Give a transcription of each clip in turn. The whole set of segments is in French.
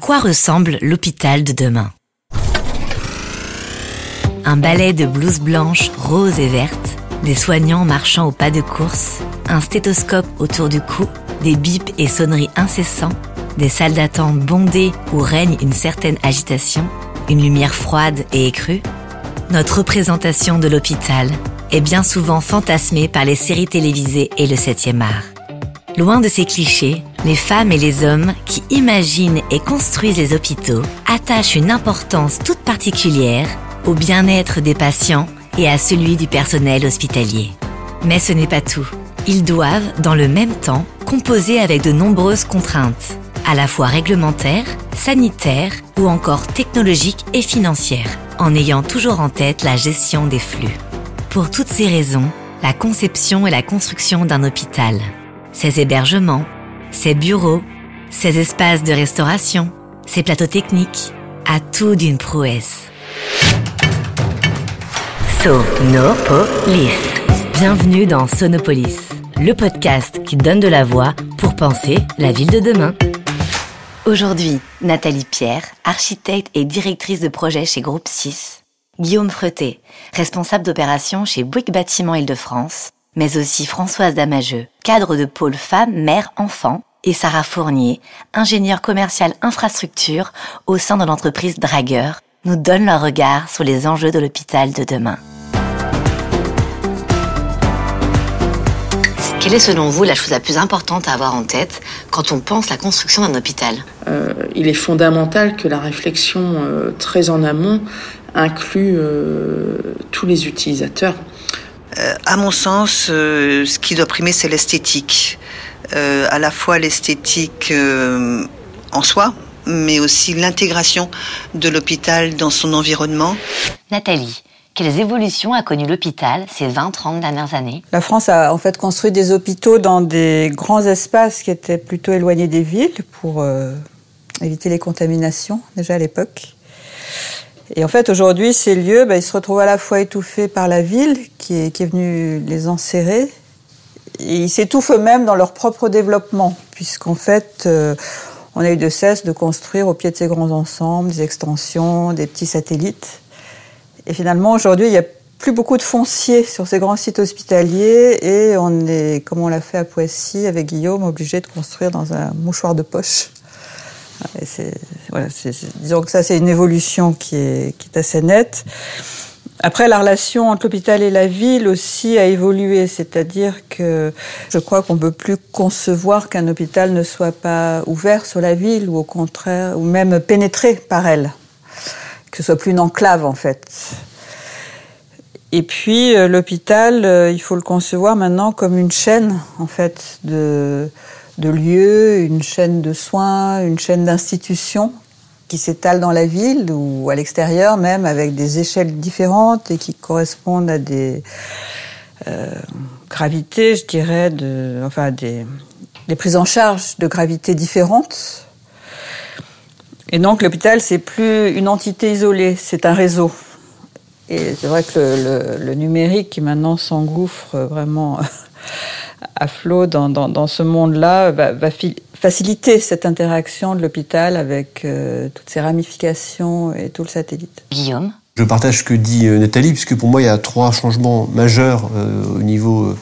quoi ressemble l'hôpital de demain? Un ballet de blouses blanches, roses et vertes, des soignants marchant au pas de course, un stéthoscope autour du cou, des bips et sonneries incessants, des salles d'attente bondées où règne une certaine agitation, une lumière froide et écrue. Notre représentation de l'hôpital est bien souvent fantasmée par les séries télévisées et le 7e art. Loin de ces clichés, les femmes et les hommes qui imaginent et construisent les hôpitaux attachent une importance toute particulière au bien-être des patients et à celui du personnel hospitalier. Mais ce n'est pas tout. Ils doivent, dans le même temps, composer avec de nombreuses contraintes, à la fois réglementaires, sanitaires ou encore technologiques et financières, en ayant toujours en tête la gestion des flux. Pour toutes ces raisons, la conception et la construction d'un hôpital, ses hébergements, ses bureaux, ses espaces de restauration, ses plateaux techniques, a tout d'une prouesse. Sonopolis. Bienvenue dans Sonopolis, le podcast qui donne de la voix pour penser la ville de demain. Aujourd'hui, Nathalie Pierre, architecte et directrice de projet chez Groupe 6. Guillaume Freté, responsable d'opération chez Bouygues Bâtiment Île-de-France. Mais aussi Françoise Damageux, cadre de pôle femmes, mères, enfants. Et Sarah Fournier, ingénieure commerciale infrastructure au sein de l'entreprise Dragueur, nous donnent leur regard sur les enjeux de l'hôpital de demain. Quelle est selon vous la chose la plus importante à avoir en tête quand on pense la construction d'un hôpital? Euh, Il est fondamental que la réflexion euh, très en amont inclue euh, tous les utilisateurs. à mon sens, ce qui doit primer, c'est l'esthétique. À la fois l'esthétique en soi, mais aussi l'intégration de l'hôpital dans son environnement. Nathalie, quelles évolutions a connu l'hôpital ces 20-30 dernières années? La France a en fait construit des hôpitaux dans des grands espaces qui étaient plutôt éloignés des villes pour euh, éviter les contaminations déjà à l'époque. Et en fait aujourd'hui ces lieux, bah, ils se retrouvent à la fois étouffés par la ville qui est, qui est venue les enserrer ils s'étouffent eux-mêmes dans leur propre développement puisqu'en fait euh, on a eu de cesse de construire au pied de ces grands ensembles des extensions, des petits satellites. Et finalement, aujourd'hui, il n'y a plus beaucoup de fonciers sur ces grands sites hospitaliers et on est, comme on l'a fait à Poissy avec Guillaume, obligé de construire dans un mouchoir de poche. voilà, disons que ça, c'est une évolution qui est assez nette. Après, la relation entre l'hôpital et la ville aussi a évolué, c'est-à-dire que je crois qu'on ne peut plus concevoir qu'un hôpital ne soit pas ouvert sur la ville ou au contraire, ou même pénétré par elle, que ce soit plus une enclave en fait. Et puis euh, l'hôpital, euh, il faut le concevoir maintenant comme une chaîne en fait de, de lieux, une chaîne de soins, une chaîne d'institutions qui s'étalent dans la ville ou à l'extérieur même avec des échelles différentes et qui correspondent à des euh, gravités, je dirais, de, enfin des, des prises en charge de gravité différentes. Et donc l'hôpital, c'est plus une entité isolée, c'est un réseau. Et c'est vrai que le, numérique qui maintenant s'engouffre vraiment à flot dans, dans, dans ce monde-là va, va, faciliter cette interaction de l'hôpital avec euh, toutes ses ramifications et tout le satellite. Guillaume Je partage ce que dit euh, Nathalie, puisque pour moi, il y a trois changements majeurs euh, au niveau euh,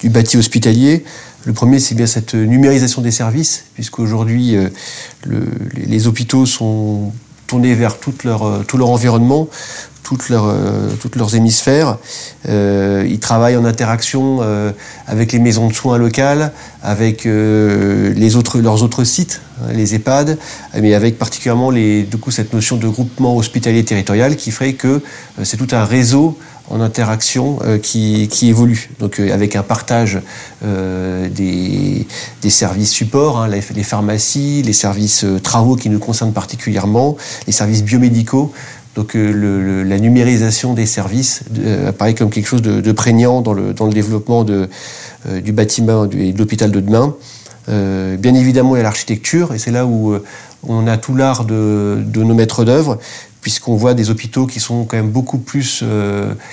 du bâti hospitalier. Le premier, c'est bien cette numérisation des services, puisqu'aujourd'hui, euh, le, les, les, hôpitaux sont tournés vers toute leur, tout leur environnement toutes, leurs, euh, leurs hémisphères. Euh, ils travaillent en interaction euh, avec les maisons de soins locales, avec euh, les autres, leurs autres sites, hein, les EHPAD, mais avec particulièrement les, du coup, cette notion de groupement hospitalier territorial qui ferait que c'est tout un réseau en interaction qui, qui, évolue. Donc avec un partage des, des, services supports, hein, les, pharmacies, les services travaux qui nous concernent particulièrement, les services biomédicaux. Donc euh, la numérisation des services euh, apparaît comme quelque chose de, prégnant dans le, dans le développement euh, du bâtiment et de l'hôpital de demain. Bien évidemment, il y a l'architecture, et c'est là où on a tout l'art de, de, nos maîtres d'œuvre, puisqu'on voit des hôpitaux qui sont quand même beaucoup plus,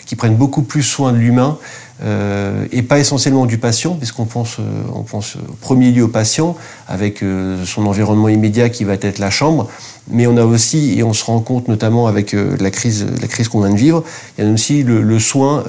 qui prennent beaucoup plus soin de l'humain, euh, et pas essentiellement du patient, puisqu'on pense, on pense au premier lieu au patient, avec son environnement immédiat qui va être la chambre, mais on a aussi, et on se rend compte notamment avec la crise, la crise qu'on vient de vivre, il y a aussi le, le soin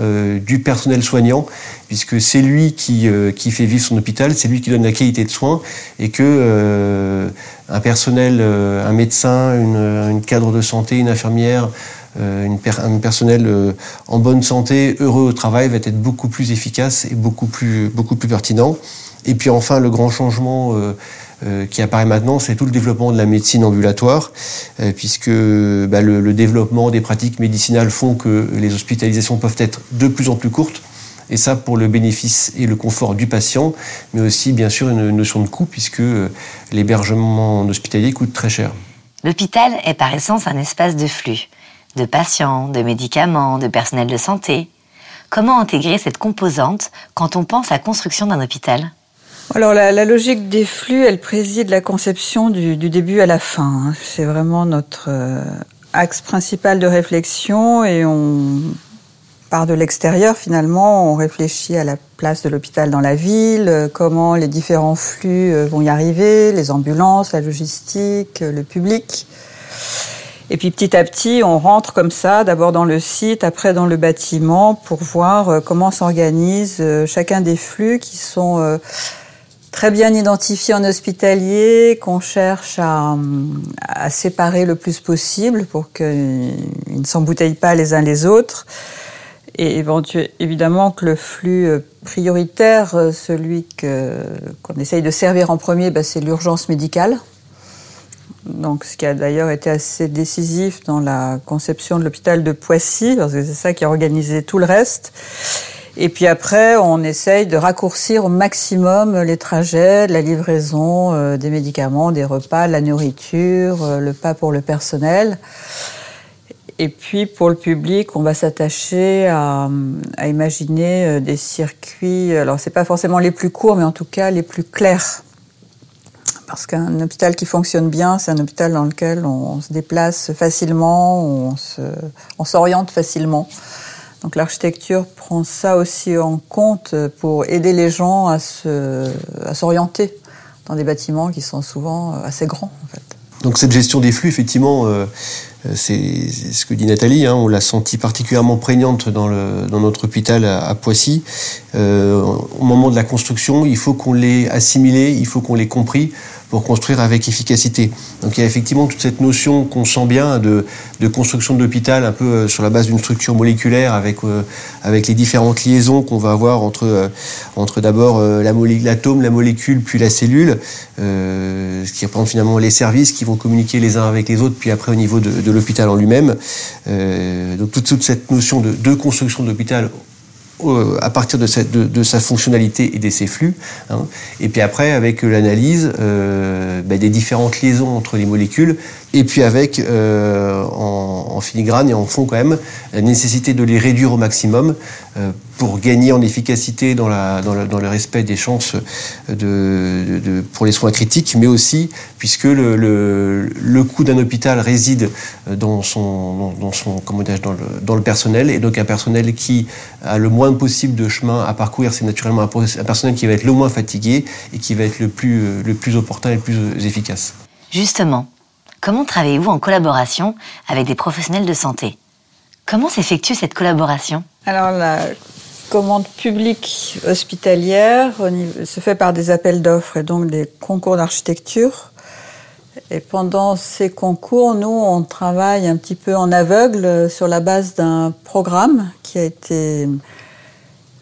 du personnel soignant, puisque c'est lui qui, qui fait vivre son hôpital, c'est lui qui donne la qualité de soins, et que un personnel, un médecin, une, une cadre de santé, une infirmière, euh, un personnel euh, en bonne santé, heureux au travail, va être beaucoup plus efficace et beaucoup plus, beaucoup plus pertinent. Et puis enfin, le grand changement euh, qui apparaît maintenant, c'est tout le développement de la médecine ambulatoire, puisque bah, le, développement des pratiques médicinales font que les hospitalisations peuvent être de plus en plus courtes. Et ça pour le bénéfice et le confort du patient, mais aussi bien sûr une notion de coût, puisque l'hébergement hospitalier coûte très cher. L'hôpital est par essence un espace de flux de patients, de médicaments, de personnel de santé. Comment intégrer cette composante quand on pense à la construction d'un hôpital? Alors la, logique des flux, elle préside la conception du, début à la fin. Hein. C'est vraiment notre euh, axe principal de réflexion et on part de l'extérieur finalement, on réfléchit à la place de l'hôpital dans la ville, euh, comment les différents flux euh, vont y arriver, les ambulances, la logistique, le public. Et puis petit à petit, on rentre comme ça, d'abord dans le site, après dans le bâtiment, pour voir euh, comment s'organise euh, chacun des flux qui sont euh, très bien identifiés en hospitalier, qu'on cherche à, séparer le plus possible pour qu'ils ne s'embouteillent pas les uns les autres. Et évidemment que le flux prioritaire, celui qu'on essaye de servir en premier, bah, c'est l'urgence médicale donc, ce qui a d'ailleurs été assez décisif dans la conception de l'hôpital de Poissy, parce que c'est ça qui a organisé tout le reste. Et puis après, on essaye de raccourcir au maximum les trajets, la livraison euh, des médicaments, des repas, la nourriture, euh, le pas pour le personnel. Et puis pour le public, on va s'attacher à, à, imaginer euh, des circuits. Alors c'est pas forcément les plus courts, mais en tout cas les plus clairs parce qu'un hôpital qui fonctionne bien, c'est un hôpital dans lequel on, se déplace facilement, on, se, on s'oriente facilement. Donc l'architecture prend ça aussi en compte pour aider les gens à, se, à s'orienter dans des bâtiments qui sont souvent assez grands. En fait. Donc cette gestion des flux, effectivement, euh, c'est ce que dit Nathalie, hein, on l'a senti particulièrement prégnante dans, notre hôpital à, Poissy. Euh, au moment de la construction, il faut qu'on l'ait assimilé, il faut qu'on l'ait compris pour construire avec efficacité. Donc il y a effectivement toute cette notion qu'on sent bien de, de construction d'hôpital un peu euh, sur la base d'une structure moléculaire avec, euh, avec les différentes liaisons qu'on va avoir entre, euh, entre d'abord l'atome, la molécule, puis la cellule, ce qui représente finalement les services qui vont communiquer les uns avec les autres, puis après au niveau de, de l'hôpital en lui-même. donc toute, cette notion de, de construction d'hôpital euh, à partir de, sa fonctionnalité et de ses flux. Hein. Et puis après, avec l'analyse euh, ben, des différentes liaisons entre les molécules, et puis avec, euh, en, en, filigrane et en fond quand même, la nécessité de les réduire au maximum euh, pour gagner en efficacité dans, la, dans, le, dans le respect des chances de, de, pour les soins critiques, mais aussi puisque le, le, le coût d'un hôpital réside dans son, dans, son comment dans, le, dans le personnel, et donc un personnel qui a le moins possible de chemin à parcourir, c'est naturellement un, personnel qui va être le moins fatigué et qui va être le plus, le plus opportun et le plus efficace. Justement, Comment travaillez-vous en collaboration avec des professionnels de santé? Comment s'effectue cette collaboration? Alors la commande publique hospitalière se fait par des appels d'offres et donc des concours d'architecture. Et pendant ces concours, nous, on travaille un petit peu en aveugle sur la base d'un programme qui a été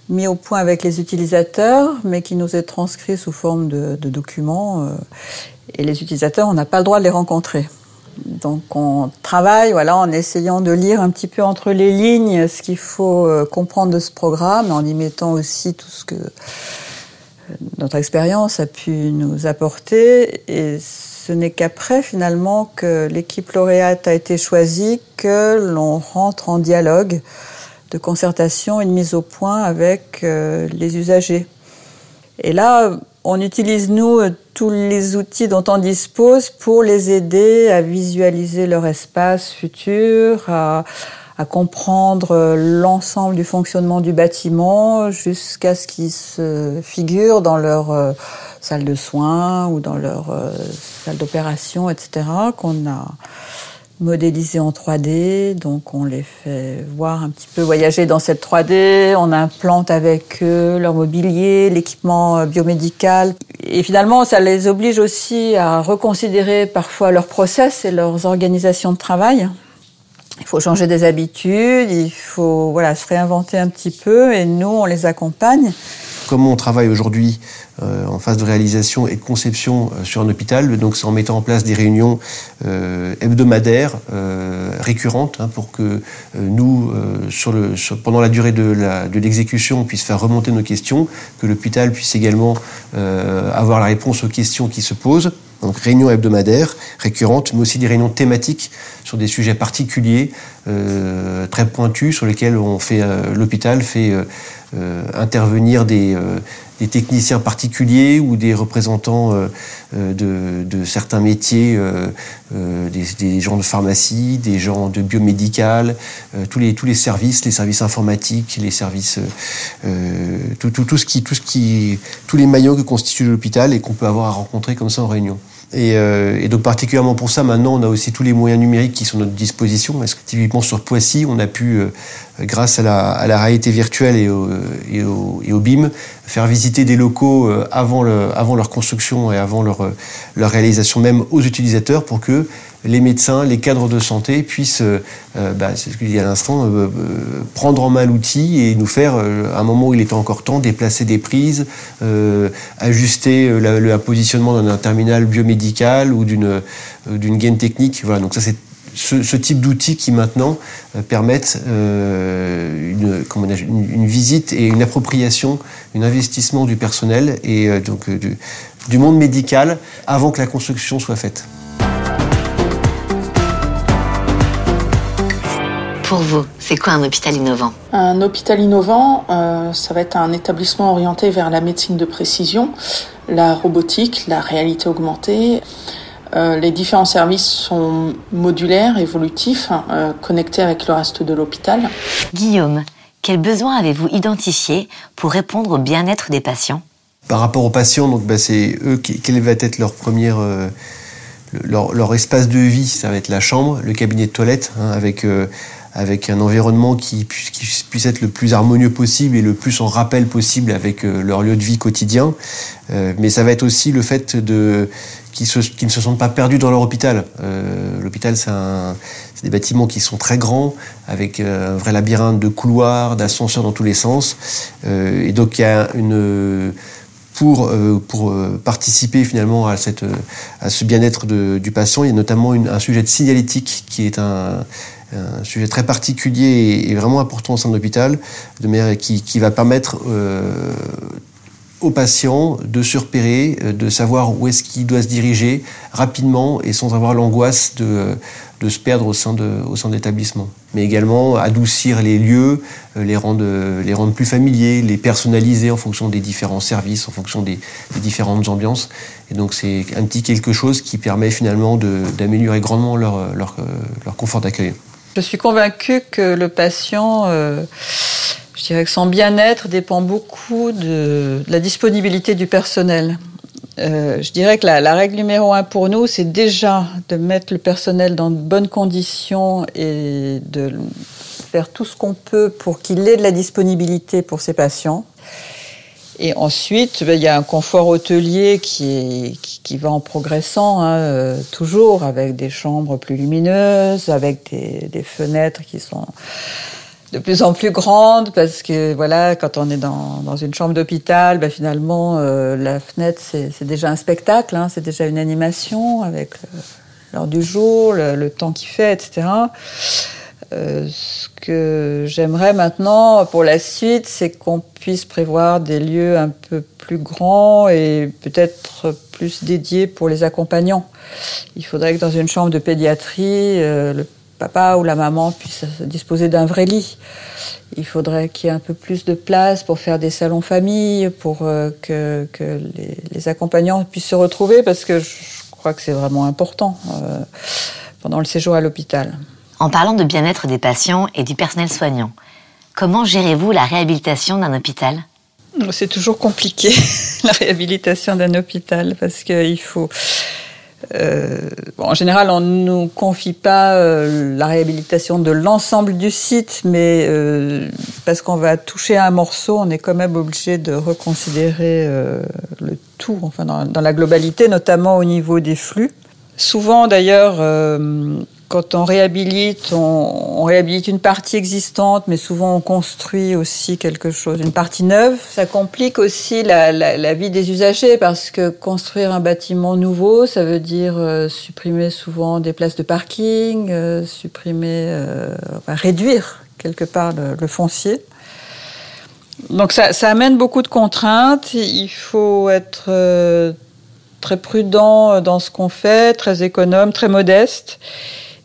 mis au point avec les utilisateurs, mais qui nous est transcrit sous forme de, de documents. Euh, et les utilisateurs, on n'a pas le droit de les rencontrer. Donc on travaille voilà, en essayant de lire un petit peu entre les lignes ce qu'il faut euh, comprendre de ce programme, en y mettant aussi tout ce que euh, notre expérience a pu nous apporter. Et ce n'est qu'après finalement que l'équipe lauréate a été choisie que l'on rentre en dialogue de concertation et de mise au point avec euh, les usagers. Et là, on utilise, nous, tous les outils dont on dispose pour les aider à visualiser leur espace futur, à, comprendre l'ensemble du fonctionnement du bâtiment jusqu'à ce qu'ils se figurent dans leur salle de soins ou dans leur salle d'opération, etc., qu'on a modélisés en 3D, donc on les fait voir un petit peu voyager dans cette 3D, on implante avec eux leur mobilier, l'équipement euh, biomédical. Et finalement, ça les oblige aussi à reconsidérer parfois leurs process et leurs organisations de travail. Il faut changer des habitudes, il faut voilà, se réinventer un petit peu et nous, on les accompagne. Comment on travaille aujourd'hui euh, en phase de réalisation et de conception euh, sur un hôpital? Donc c'est en mettant en place des réunions euh, hebdomadaires, récurrentes, hein, pour que nous, pendant la durée de l'exécution, on puisse faire remonter nos questions, que l'hôpital puisse également avoir la réponse aux questions qui se posent. Donc réunions hebdomadaires, récurrentes, mais aussi des réunions thématiques sur des sujets particuliers, très pointus, sur lesquels fait l'hôpital fait intervenir des, techniciens particuliers ou des représentants euh, euh, de, certains métiers, euh, des, gens de pharmacie, des gens de biomédical, tous, les, services, les services informatiques, les services, tout, ce qui, tous les maillons que constitue l'hôpital et qu'on peut avoir à rencontrer comme ça en réunion. Euh, et, donc particulièrement pour ça, maintenant, on a aussi tous les moyens numériques qui sont à notre disposition. Parce que typiquement sur Poissy, on a pu, euh, grâce à la, réalité virtuelle et au, BIM, faire visiter des locaux euh, avant, le, avant leur construction et avant leur réalisation même aux utilisateurs pour que les médecins, les cadres de santé puissent, euh, euh, bah, c'est ce que je disais à l'instant, euh, prendre en main l'outil et nous faire, à un moment où il était encore temps, déplacer des prises, ajuster le positionnement d'un terminal biomédical ou d'une gaine technique. Voilà, donc ça c'est ce, type d'outils qui maintenant permettent une, visite et une appropriation, un investissement du personnel et donc du monde médical avant que la construction soit faite. Pour vous, c'est quoi un hôpital innovant Un hôpital innovant, euh, ça va être un établissement orienté vers la médecine de précision, la robotique, la réalité augmentée. Euh, les différents services sont modulaires, évolutifs, euh, connectés avec le reste de l'hôpital. Guillaume, quels besoins avez-vous identifiés pour répondre au bien-être des patients? Par rapport aux patients, donc bah, c'est eux quel va être leur première leur, espace de vie, ça va être la chambre, le cabinet de toilette, hein, avec avec un environnement qui, puisse être le plus harmonieux possible et le plus en rappel possible avec euh, leur lieu de vie quotidien. Euh, mais ça va être aussi le fait de qu'ils ne se sentent pas perdus dans leur hôpital. Euh, l'hôpital, c'est des bâtiments qui sont très grands, avec un vrai labyrinthe de couloirs, d'ascenseurs dans tous les sens. et donc, pour, participer finalement à ce bien-être du patient. Il y a notamment un sujet de signalétique qui est un, un sujet très particulier et, vraiment important au sein de l'hôpital, qui, va permettre euh, aux patients de se repérer, euh, de savoir où est-ce qu'il doit se diriger rapidement et sans avoir l'angoisse de, de, se perdre au sein de, l'établissement. Mais également adoucir les lieux, euh, les rendre, plus familiers, les personnaliser en fonction des différents services, en fonction des, différentes ambiances. Et donc c'est un petit quelque chose qui permet finalement d'améliorer grandement leur confort d'accueil. Je suis convaincue que le patient, euh, je dirais que son bien-être dépend beaucoup de, la disponibilité du personnel. Euh, je dirais que la, règle numéro un pour nous, c'est déjà de mettre le personnel dans de bonnes conditions et de faire tout ce qu'on peut pour qu'il ait de la disponibilité pour ses patients. Et ensuite, ben, il y a un confort hôtelier qui, qui, va en progressant, hein, euh, toujours avec des chambres plus lumineuses, avec des, des, fenêtres qui sont de plus en plus grandes, parce que voilà, quand on est dans, dans une chambre d'hôpital, ben, finalement, euh, la fenêtre, c'est déjà un spectacle, hein, c'est déjà une animation avec l'heure du jour, le, le temps qu'il fait, etc. Euh, ce que j'aimerais maintenant pour la suite, c'est qu'on puisse prévoir des lieux un peu plus grands et peut-être plus dédiés pour les accompagnants. Il faudrait que dans une chambre de pédiatrie, euh, le papa ou la maman puisse disposer d'un vrai lit. Il faudrait qu'il y ait un peu plus de place pour faire des salons famille, pour euh, que, les, les, accompagnants puissent se retrouver, parce que je crois que c'est vraiment important pendant le séjour à l'hôpital. En parlant de bien-être des patients et du personnel soignant, comment gérez-vous la réhabilitation d'un hôpital? C'est toujours compliqué, la réhabilitation d'un hôpital, parce qu'il faut euh, en général, on ne nous confie pas euh, la réhabilitation de l'ensemble du site, mais euh, parce qu'on va toucher un morceau, on est quand même obligé de reconsidérer le tout, enfin dans, la globalité, notamment au niveau des flux. Souvent, d'ailleurs, quand on réhabilite, on, réhabilite une partie existante, mais souvent on construit aussi quelque chose, une partie neuve. Ça complique aussi la, vie des usagers parce que construire un bâtiment nouveau, ça veut dire euh, supprimer souvent des places de parking, euh, supprimer, euh, réduire quelque part le, foncier. Donc ça, ça, amène beaucoup de contraintes. Il faut être très prudent dans ce qu'on fait, très économe, très modeste.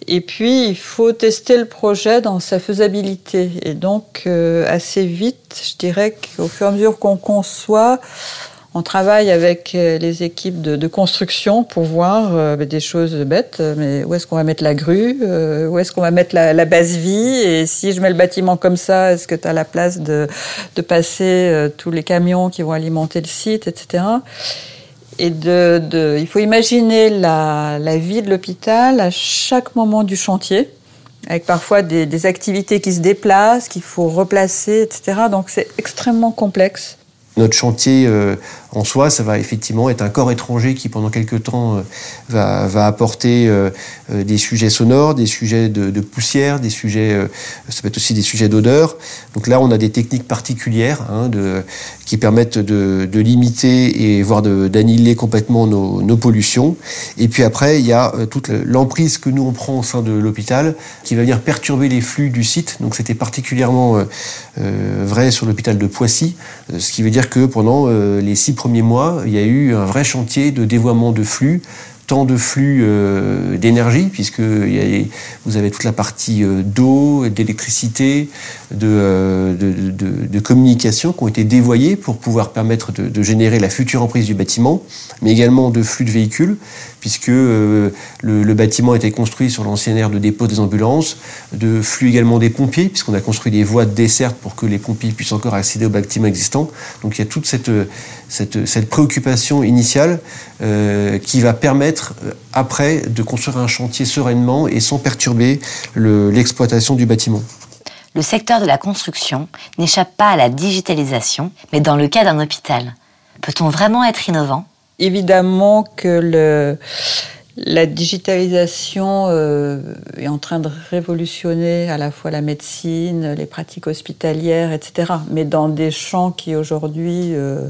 Et puis, il faut tester le projet dans sa faisabilité. Et donc, euh, assez vite, je dirais qu'au fur et à mesure qu'on conçoit, on travaille avec euh, les équipes de, construction pour voir euh, des choses bêtes, mais où est-ce qu'on va mettre la grue, où est-ce qu'on va mettre la, base vie, et si je mets le bâtiment comme ça, est-ce que tu as la place de, de passer tous les camions qui vont alimenter le site, etc et de, il faut imaginer la, vie de l'hôpital à chaque moment du chantier, avec parfois des, activités qui se déplacent, qu'il faut replacer, etc. Donc c'est extrêmement complexe. Notre chantier euh, en soi, ça va effectivement être un corps étranger qui, pendant quelques temps, euh, va, apporter euh, des sujets sonores, des sujets de, poussière, des sujets, ça peut être aussi des sujets d'odeur. Donc là, on a des techniques particulières hein, qui permettent de, limiter et voire d'annihiler complètement nos, pollutions. Et puis après, il y a toute l'emprise que nous on prend au sein de l'hôpital qui va venir perturber les flux du site. Donc c'était particulièrement vrai sur l'hôpital de Poissy, ce qui veut dire que pendant euh, les six premiers mois, il y a eu un vrai chantier de dévoiement de flux tant de flux euh, d'énergie, puisque vous avez toute la partie euh, d'eau, d'électricité, de, de, communication qui ont été dévoyés pour pouvoir permettre de, générer la future emprise du bâtiment, mais également de flux de véhicules, puisque euh, le, bâtiment a été construit sur l'ancienne aire de dépôt des ambulances, de flux également des pompiers, puisqu'on a construit des voies de desserte pour que les pompiers puissent encore accéder au bâtiment existant. Donc il y a toute cette, préoccupation initiale euh, qui va permettre euh, après de construire un chantier sereinement et sans perturber l'exploitation du bâtiment. Le secteur de la construction n'échappe pas à la digitalisation, mais dans le cas d'un hôpital, peut-on vraiment être innovant? Évidemment que le, la digitalisation euh, est en train de révolutionner à la fois la médecine, les pratiques hospitalières, etc. Mais dans des champs qui aujourd'hui euh,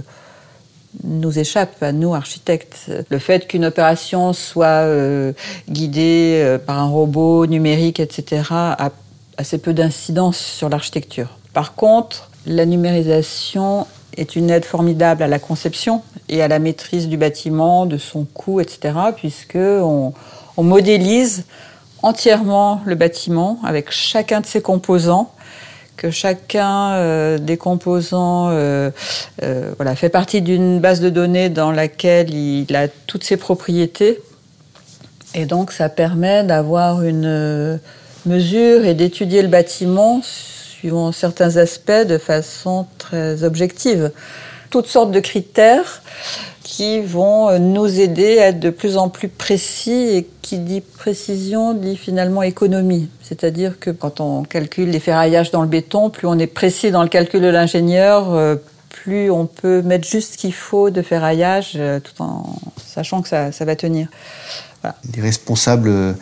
nous échappent à nous, architectes. Le fait qu'une opération soit euh, guidée par un robot numérique, etc., a assez peu d'incidence sur l'architecture. Par contre, la numérisation est une aide formidable à la conception et à la maîtrise du bâtiment, de son coût, etc., puisque on, modélise entièrement le bâtiment avec chacun de ses composants que chacun euh, des composants euh, euh, fait partie d'une base de données dans laquelle il a toutes ses propriétés. Et donc ça permet d'avoir une mesure et d'étudier le bâtiment suivant certains aspects de façon très objective. Toutes sortes de critères qui vont nous aider à être de plus en plus précis et qui dit précision dit finalement économie. C'est-à-dire que quand on calcule les ferraillages dans le béton, plus on est précis dans le calcul de l'ingénieur, euh, plus on peut mettre juste ce qu'il faut de ferraillage euh, tout en sachant que ça, ça va tenir. Voilà. Les responsables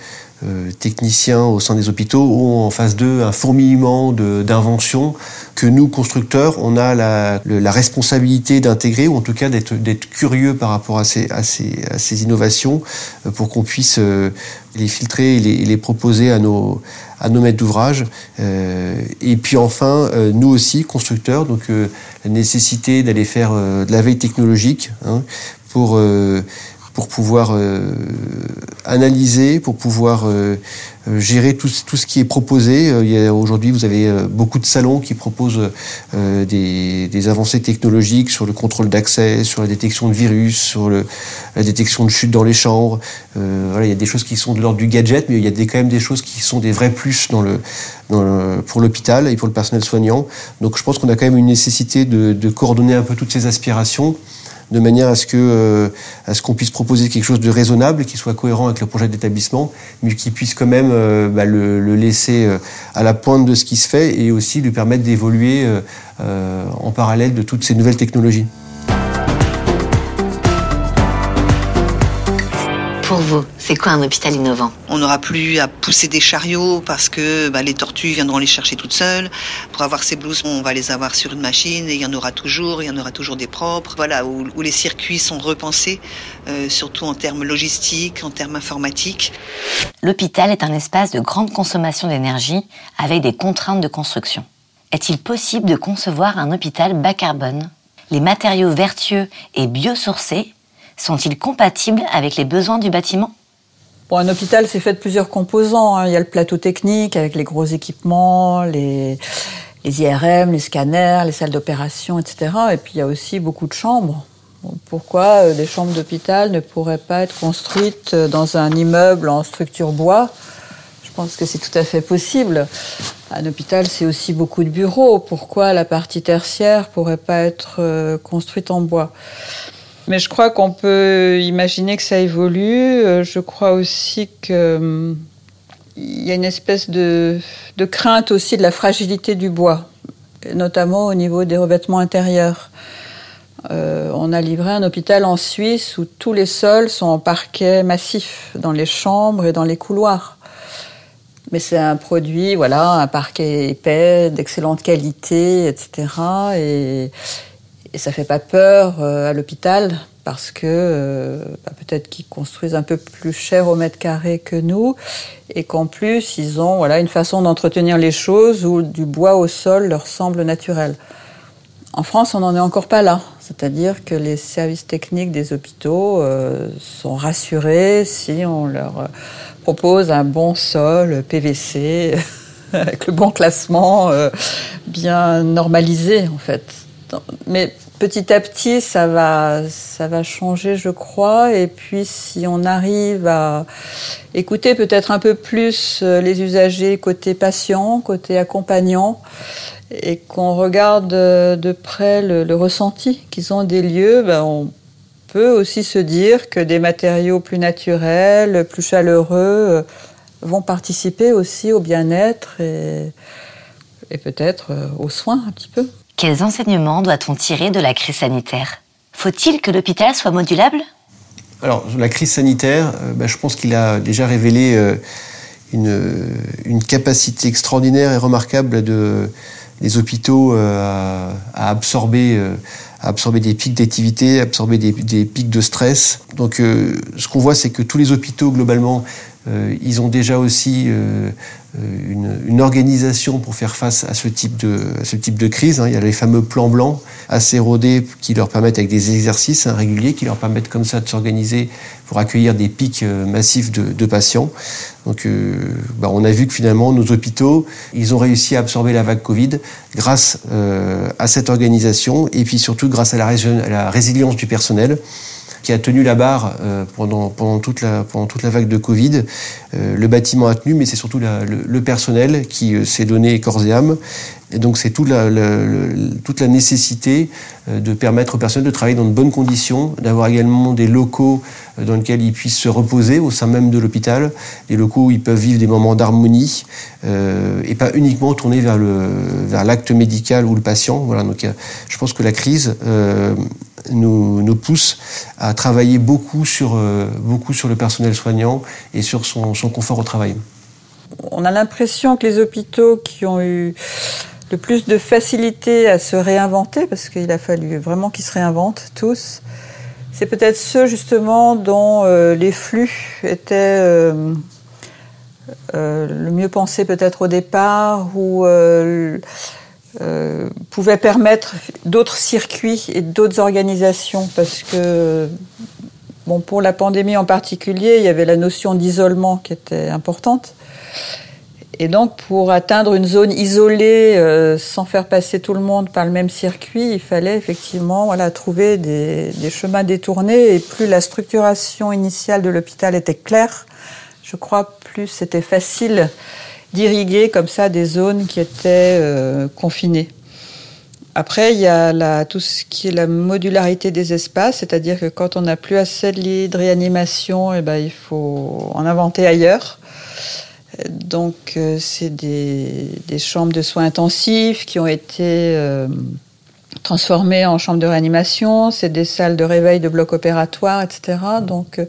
euh, techniciens au sein des hôpitaux ont en face d'eux un fourmillement d'inventions que nous, constructeurs, on a la, responsabilité d'intégrer, ou en tout cas d'être curieux par rapport à ces, innovations, euh, pour qu'on puisse euh, les filtrer et les, les, proposer à nos, à nos maîtres d'ouvrage. et puis enfin, nous aussi, constructeurs, donc la nécessité d'aller faire de la veille technologique hein, pour pour pouvoir euh, analyser, pour pouvoir euh, euh, gérer tout, ce qui est proposé. Aujourd'hui, vous avez beaucoup de salons qui proposent des, avancées technologiques sur le contrôle d'accès, sur la détection de virus, sur la détection de chute dans les chambres. voilà, il y a des choses qui sont de l'ordre du gadget, mais il y a quand même des choses qui sont des vrais plus pour l'hôpital et pour le personnel soignant. Donc je pense qu'on a quand même une nécessité de coordonner un peu toutes ces aspirations de manière à ce que euh, à ce qu'on puisse proposer quelque chose de raisonnable, qui soit cohérent avec le projet d'établissement, mais qui puisse quand même euh, bah, le, laisser euh, à la pointe de ce qui se fait et aussi lui permettre d'évoluer en parallèle de toutes ces nouvelles technologies. Pour vous, c'est quoi un hôpital innovant On n'aura plus à pousser des chariots parce que bah, les tortues viendront les chercher toutes seules. Pour avoir ces blouses, on va les avoir sur une machine et il y en aura toujours, il y en aura toujours des propres. Voilà, où, les circuits sont repensés, euh, surtout en termes logistiques, en termes informatiques. L'hôpital est un espace de grande consommation d'énergie avec des contraintes de construction. Est-il possible de concevoir un hôpital bas carbone? Les matériaux vertueux et biosourcés sont-ils compatibles avec les besoins du bâtiment? Un hôpital, c'est fait de plusieurs composants. Hein. Il y a le plateau technique avec les gros équipements, les, IRM, les scanners, les salles d'opération, etc. Et puis il y a aussi beaucoup de chambres. Pourquoi euh, des chambres d'hôpital ne pourraient pas être construites euh, dans un immeuble en structure bois? Je pense que c'est tout à fait possible. Un hôpital, c'est aussi beaucoup de bureaux. Pourquoi la partie tertiaire pourrait pas être euh, construite en bois? Mais je crois qu'on peut imaginer que ça évolue. Euh, je crois aussi qu'il euh, y a une espèce de, crainte aussi de la fragilité du bois, notamment au niveau des revêtements intérieurs. Euh, on a livré un hôpital en Suisse où tous les sols sont en parquet massif, dans les chambres et dans les couloirs. Mais c'est un produit, voilà, un parquet épais, d'excellente qualité, etc. Et, et ça fait pas peur euh, à l'hôpital parce que euh, bah, peut-être qu'ils construisent un peu plus cher au mètre carré que nous et qu'en plus ils ont voilà une façon d'entretenir les choses où du bois au sol leur semble naturel. En France, on n'en est encore pas là, c'est-à-dire que les services techniques des hôpitaux euh, sont rassurés si on leur propose un bon sol PVC avec le bon classement bien normalisé en fait. Mais petit à petit, ça va, ça va changer, je crois. Et puis, si on arrive à écouter peut-être un peu plus euh, les usagers côté patient, côté accompagnant, et qu'on regarde euh, de près le, ressenti qu'ils ont des lieux, ben on peut aussi se dire que des matériaux plus naturels, plus chaleureux, euh, vont participer aussi au bien-être et, et peut-être aux soins un petit peu. Quels enseignements doit-on tirer de la crise sanitaire? Faut-il que l'hôpital soit modulable? Alors, la crise sanitaire, euh, bah, je pense qu'il a déjà révélé euh, une, capacité extraordinaire et remarquable de, des hôpitaux euh, à, absorber, absorber des pics d'activité, absorber des, des, pics de stress. Donc, ce qu'on voit, c'est que tous les hôpitaux, globalement, ils ont déjà aussi euh, une, organisation pour faire face à ce type de, ce type de crise. Hein. Il y a les fameux plans blancs assez rodés qui leur permettent, avec des exercices hein, réguliers, qui leur permettent comme ça de s'organiser pour accueillir des pics euh, massifs de, patients. Donc, euh, bah, on a vu que finalement, nos hôpitaux, ils ont réussi à absorber la vague Covid grâce à cette organisation et puis surtout grâce à la, à la résilience du personnel qui a tenu la barre euh, pendant, pendant, toute la, pendant toute la vague de Covid. Euh, le bâtiment a tenu, mais c'est surtout le, personnel qui euh, s'est donné corps et âme. Et donc c'est toute la, toute la nécessité de permettre au personnel de travailler dans de bonnes conditions, d'avoir également des locaux dans lesquels ils puissent se reposer au sein même de l'hôpital, des locaux où ils peuvent vivre des moments d'harmonie et pas uniquement tourner vers le vers l'acte médical ou le patient. Voilà, donc je pense que la crise nous, pousse à travailler beaucoup sur, euh, beaucoup sur le personnel soignant et sur son, son confort au travail. On a l'impression que les hôpitaux qui ont eu le plus de facilité à se réinventer, parce qu'il a fallu vraiment qu'ils se réinventent tous, c'est peut-être ceux justement dont euh, les flux étaient euh, le mieux pensés peut-être au départ, ou euh, pouvait permettre d'autres circuits et d'autres organisations parce que Bon, pour la pandémie en particulier, il y avait la notion d'isolement qui était importante. Et donc, pour atteindre une zone isolée, euh, sans faire passer tout le monde par le même circuit, il fallait effectivement voilà, trouver des, chemins détournés. Et plus la structuration initiale de l'hôpital était claire, je crois, plus c'était facile d'irriguer comme ça des zones qui étaient euh, confinées. Après, il y a tout ce qui est la modularité des espaces, c'est-à-dire que quand on n'a plus assez de lits de réanimation, eh ben, il faut en inventer ailleurs. Donc, euh, c'est des, chambres de soins intensifs qui ont été euh, transformées en chambres de réanimation. C'est des salles de réveil de blocs opératoires, etc. Donc, euh,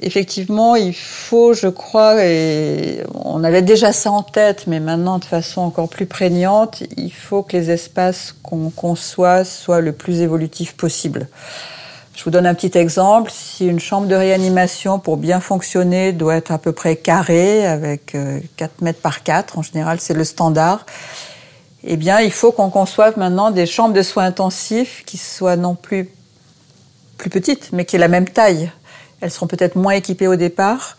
effectivement, il faut, je crois, et on avait déjà ça en tête, mais maintenant de façon encore plus prégnante, il faut que les espaces qu'on conçoit soient le plus évolutifs possible. Je vous donne un petit exemple. Si une chambre de réanimation, pour bien fonctionner, doit être à peu près carrée, avec 4 euh, mètres par 4, en général c'est le standard, eh bien il faut qu'on conçoive maintenant des chambres de soins intensifs qui soient non plus plus petites, mais qui aient la même taille. Elles seront peut-être moins équipées au départ,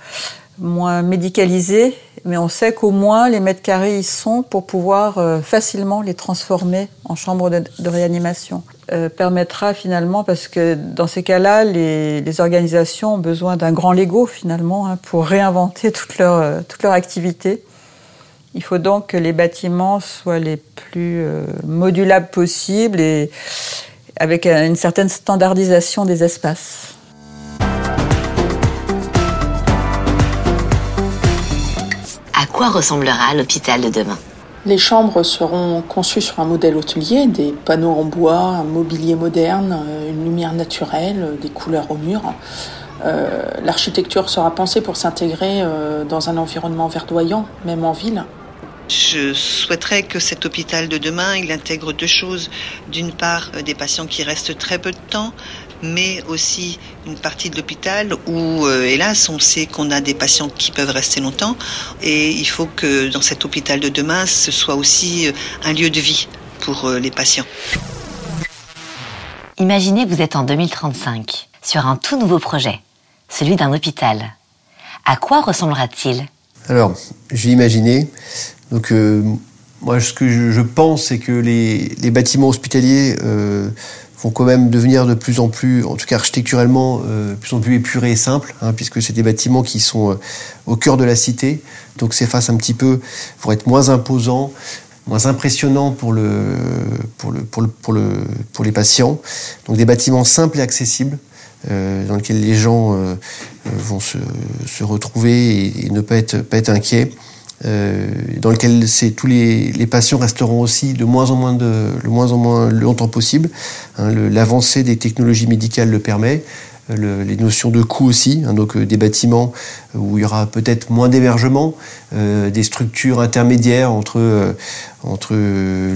moins médicalisées, mais on sait qu'au moins les mètres carrés y sont pour pouvoir euh, facilement les transformer en chambres de, réanimation. Euh, permettra finalement, parce que dans ces cas-là, les, les, organisations ont besoin d'un grand Lego finalement hein, pour réinventer toute leur, euh, toute leur activité. Il faut donc que les bâtiments soient les plus euh, modulables possibles et avec une certaine standardisation des espaces. Quoi ressemblera l'hôpital de demain les chambres seront conçues sur un modèle hôtelier, des panneaux en bois, un mobilier moderne, une lumière naturelle, des couleurs au mur. Euh, L'architecture sera pensée pour s'intégrer euh, dans un environnement verdoyant, même en ville. Je souhaiterais que cet hôpital de demain, il intègre deux choses. D'une part, euh, des patients qui restent très peu de temps, mais aussi une partie de l'hôpital où, euh, hélas, on sait qu'on a des patients qui peuvent rester longtemps. Et il faut que dans cet hôpital de demain, ce soit aussi euh, un lieu de vie pour euh, les patients. Imaginez vous êtes en 2035 sur un tout nouveau projet, celui d'un hôpital. À quoi ressemblera-t-il? Alors, j'ai imaginé. Donc, euh, moi, ce que je, pense, c'est que les, bâtiments hospitaliers euh, vont quand même devenir de plus en plus, en tout cas architecturellement, euh, de plus en plus épurés et simples, hein, puisque c'est des bâtiments qui sont au cœur de la cité, donc s'effacent un petit peu pour être moins imposants, moins impressionnants pour le, pour le, pour le, pour le, pour les patients. Donc des bâtiments simples et accessibles. Dans lesquels les gens vont se, se retrouver et, et, ne pas être, pas être inquiets euh, dans lequel tous les, les, patients resteront aussi de moins en moins de le moins en moins longtemps possible. Hein, L'avancée des technologies médicales le permet. Le, les notions de coût aussi, hein, donc euh, des bâtiments où il y aura peut-être moins d'hébergement, euh, des structures intermédiaires entre euh, entre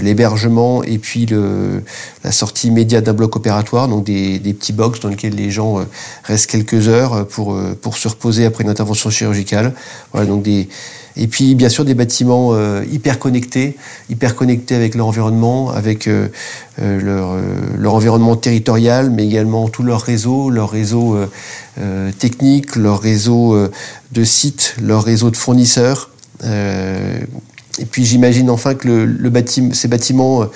l'hébergement et puis le, la sortie immédiate d'un bloc opératoire, donc des, des, petits box dans lesquels les gens restent quelques heures pour pour se reposer après une intervention chirurgicale. Voilà, donc des et puis, bien sûr, des bâtiments euh, hyper connectés, hyper connectés avec leur environnement, avec euh, leur, euh, leur, environnement territorial, mais également tout leur réseau, leur réseau technique, leur réseau de sites, leur réseau de fournisseurs. et puis, j'imagine enfin que le bâtiment, ces bâtiments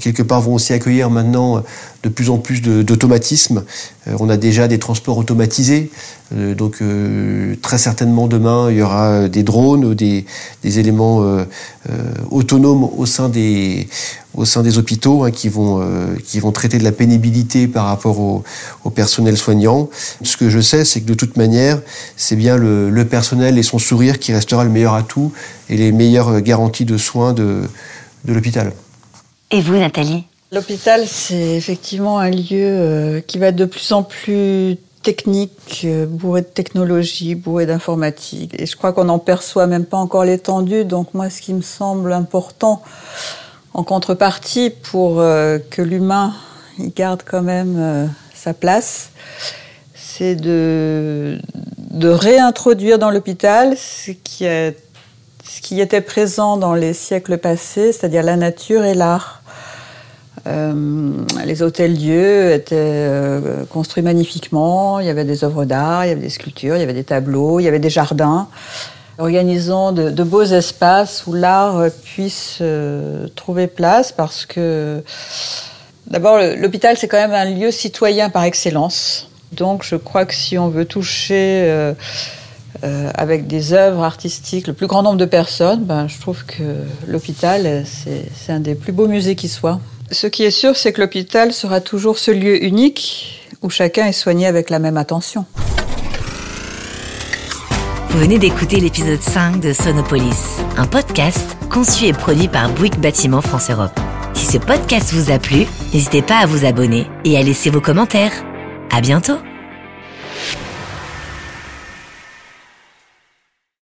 quelque part vont aussi accueillir maintenant de plus en plus d'automatisme. Euh, on a déjà des transports automatisés, euh, donc euh, très certainement demain il y aura des drones des, des éléments euh, euh, autonomes au sein des au sein des hôpitaux hein, qui vont qui vont traiter de la pénibilité par rapport au, au personnel soignant. Ce que je sais, c'est que de toute manière, c'est bien le, le personnel et son sourire qui restera le meilleur atout et les meilleures garanties de soins de, de l'hôpital. Et vous, Nathalie? L'hôpital, c'est effectivement un lieu euh, qui va de plus en plus technique, euh, bourré de technologie, bourré d'informatique. Et je crois qu'on n'en perçoit même pas encore l'étendue. Donc moi, ce qui me semble important en contrepartie pour euh, que l'humain garde quand même sa place, c'est de, réintroduire dans l'hôpital ce qui, ce qui était présent dans les siècles passés, c'est-à-dire la nature et l'art Euh, les hôtels-dieux étaient euh, construits magnifiquement. Il y avait des œuvres d'art, il y avait des sculptures, il y avait des tableaux, il y avait des jardins. Organisons de, beaux espaces où l'art puisse euh, trouver place parce que d'abord l'hôpital c'est quand même un lieu citoyen par excellence. Donc je crois que si on veut toucher avec des œuvres artistiques le plus grand nombre de personnes, ben, je trouve que l'hôpital c'est un des plus beaux musées qui soit. Ce qui est sûr, c'est que l'hôpital sera toujours ce lieu unique où chacun est soigné avec la même attention. Vous venez d'écouter l'épisode 5 de Sonopolis, un podcast conçu et produit par Bouygues Bâtiment France Europe. Si ce podcast vous a plu, n'hésitez pas à vous abonner et à laisser vos commentaires. À bientôt!